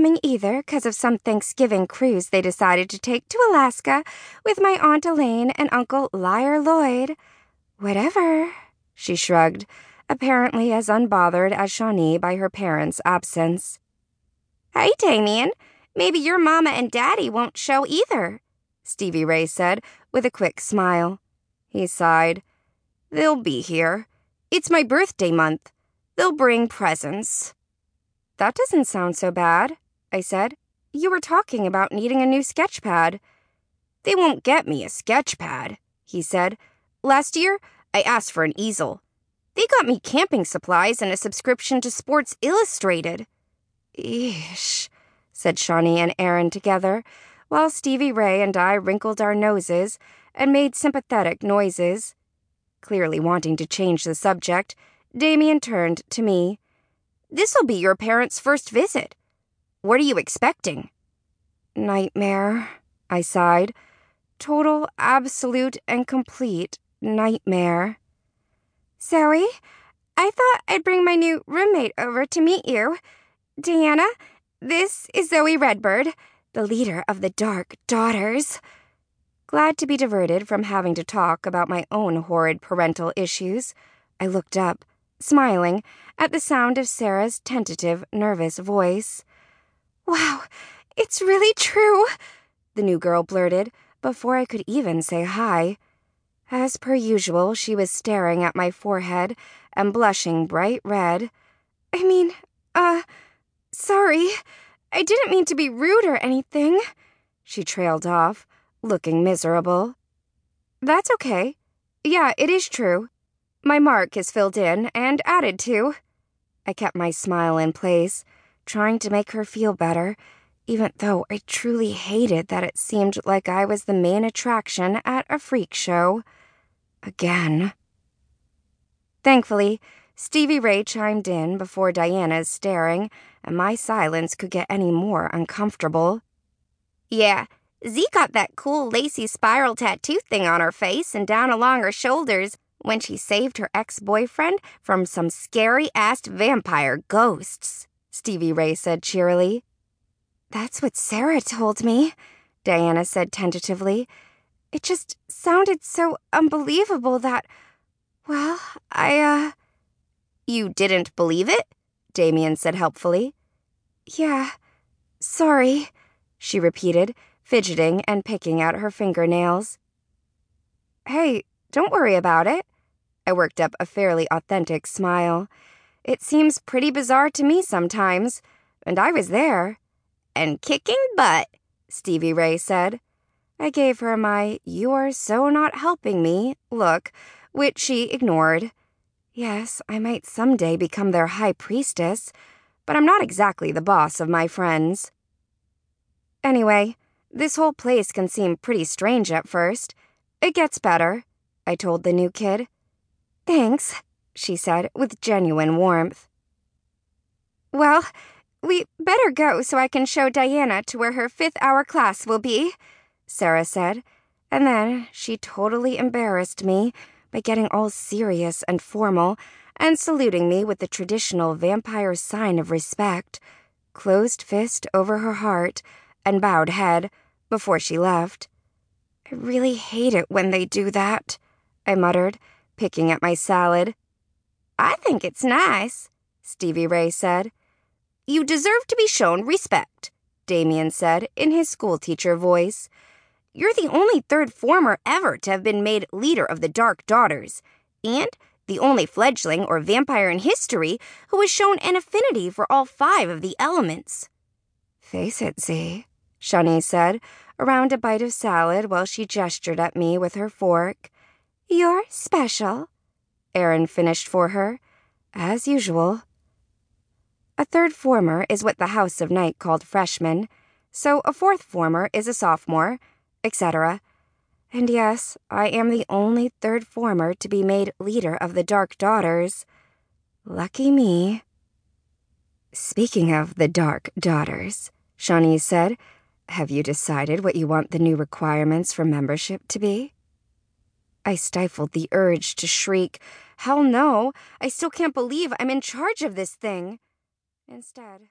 coming either because of some Thanksgiving cruise they decided to take to Alaska with my Aunt Elaine and Uncle Liar Lloyd. Whatever, she shrugged, apparently as unbothered as Shaunee by her parents' absence. Hey, Damien, maybe your mama and daddy won't show either, Stevie Rae said with a quick smile. He sighed. They'll be here. It's my birthday month. They'll bring presents. That doesn't sound so bad, I said. You were talking about needing a new sketch pad. They won't get me a sketch pad, he said. Last year, I asked for an easel. They got me camping supplies and a subscription to Sports Illustrated. Eesh, said Shaunee and Erin together, while Stevie Rae and I wrinkled our noses and made sympathetic noises. Clearly wanting to change the subject, Damien turned to me. This'll be your parents' first visit. What are you expecting? Nightmare, I sighed. Total, absolute, and complete nightmare. Zoey, I thought I'd bring my new roommate over to meet you. Diana, this is Zoey Redbird, the leader of the Dark Daughters. Glad to be diverted from having to talk about my own horrid parental issues, I looked up smiling at the sound of Sarah's tentative, nervous voice. Wow, it's really true, the new girl blurted before I could even say hi. As per usual, she was staring at my forehead and blushing bright red. I mean, uh, sorry. I didn't mean to be rude or anything. She trailed off, looking miserable. That's okay. Yeah, it is true. My mark is filled in and added to. I kept my smile in place, trying to make her feel better, even though I truly hated that it seemed like I was the main attraction at a freak show. Again. Thankfully, Stevie Rae chimed in before Diana's staring, and my silence could get any more uncomfortable. Yeah, Z got that cool lacy spiral tattoo thing on her face and down along her shoulders when she saved her ex boyfriend from some scary ass vampyre ghosts, Stevie Rae said cheerily. That's what Sarah told me, Diana said tentatively. It just sounded so unbelievable that, well, I, uh. You didn't believe it? Damien said helpfully. Yeah, sorry, she repeated, fidgeting and picking at her fingernails. Hey, don't worry about it. I worked up a fairly authentic smile. It seems pretty bizarre to me sometimes, and I was there. And kicking butt, Stevie Rae said. I gave her my you are so not helping me look, which she ignored. Yes, I might someday become their high priestess, but I'm not exactly the boss of my friends. Anyway, this whole place can seem pretty strange at first. It gets better, I told the new kid. Thanks, she said with genuine warmth. Well, we better go so I can show Diana to where her fifth hour class will be, Sarah said, and then she totally embarrassed me by getting all serious and formal and saluting me with the traditional vampyre sign of respect, closed fist over her heart and bowed head, before she left. I really hate it when they do that, I muttered picking at my salad. I think it's nice, Stevie Rae said. You deserve to be shown respect, Damien said in his schoolteacher voice. You're the only third former ever to have been made leader of the Dark Daughters, and the only fledgling or vampyre in history who has shown an affinity for all five of the elements. Face it, Z, Shaunee said, around a bite of salad while she gestured at me with her fork. You're special, Erin finished for her, as usual. A third former is what the House of Night called freshmen, so a fourth former is a sophomore, etc. And yes, I am the only third former to be made leader of the Dark Daughters. Lucky me. Speaking of the Dark Daughters, Shaunee said, have you decided what you want the new requirements for membership to be? I stifled the urge to shriek, Hell no! I still can't believe I'm in charge of this thing. Instead,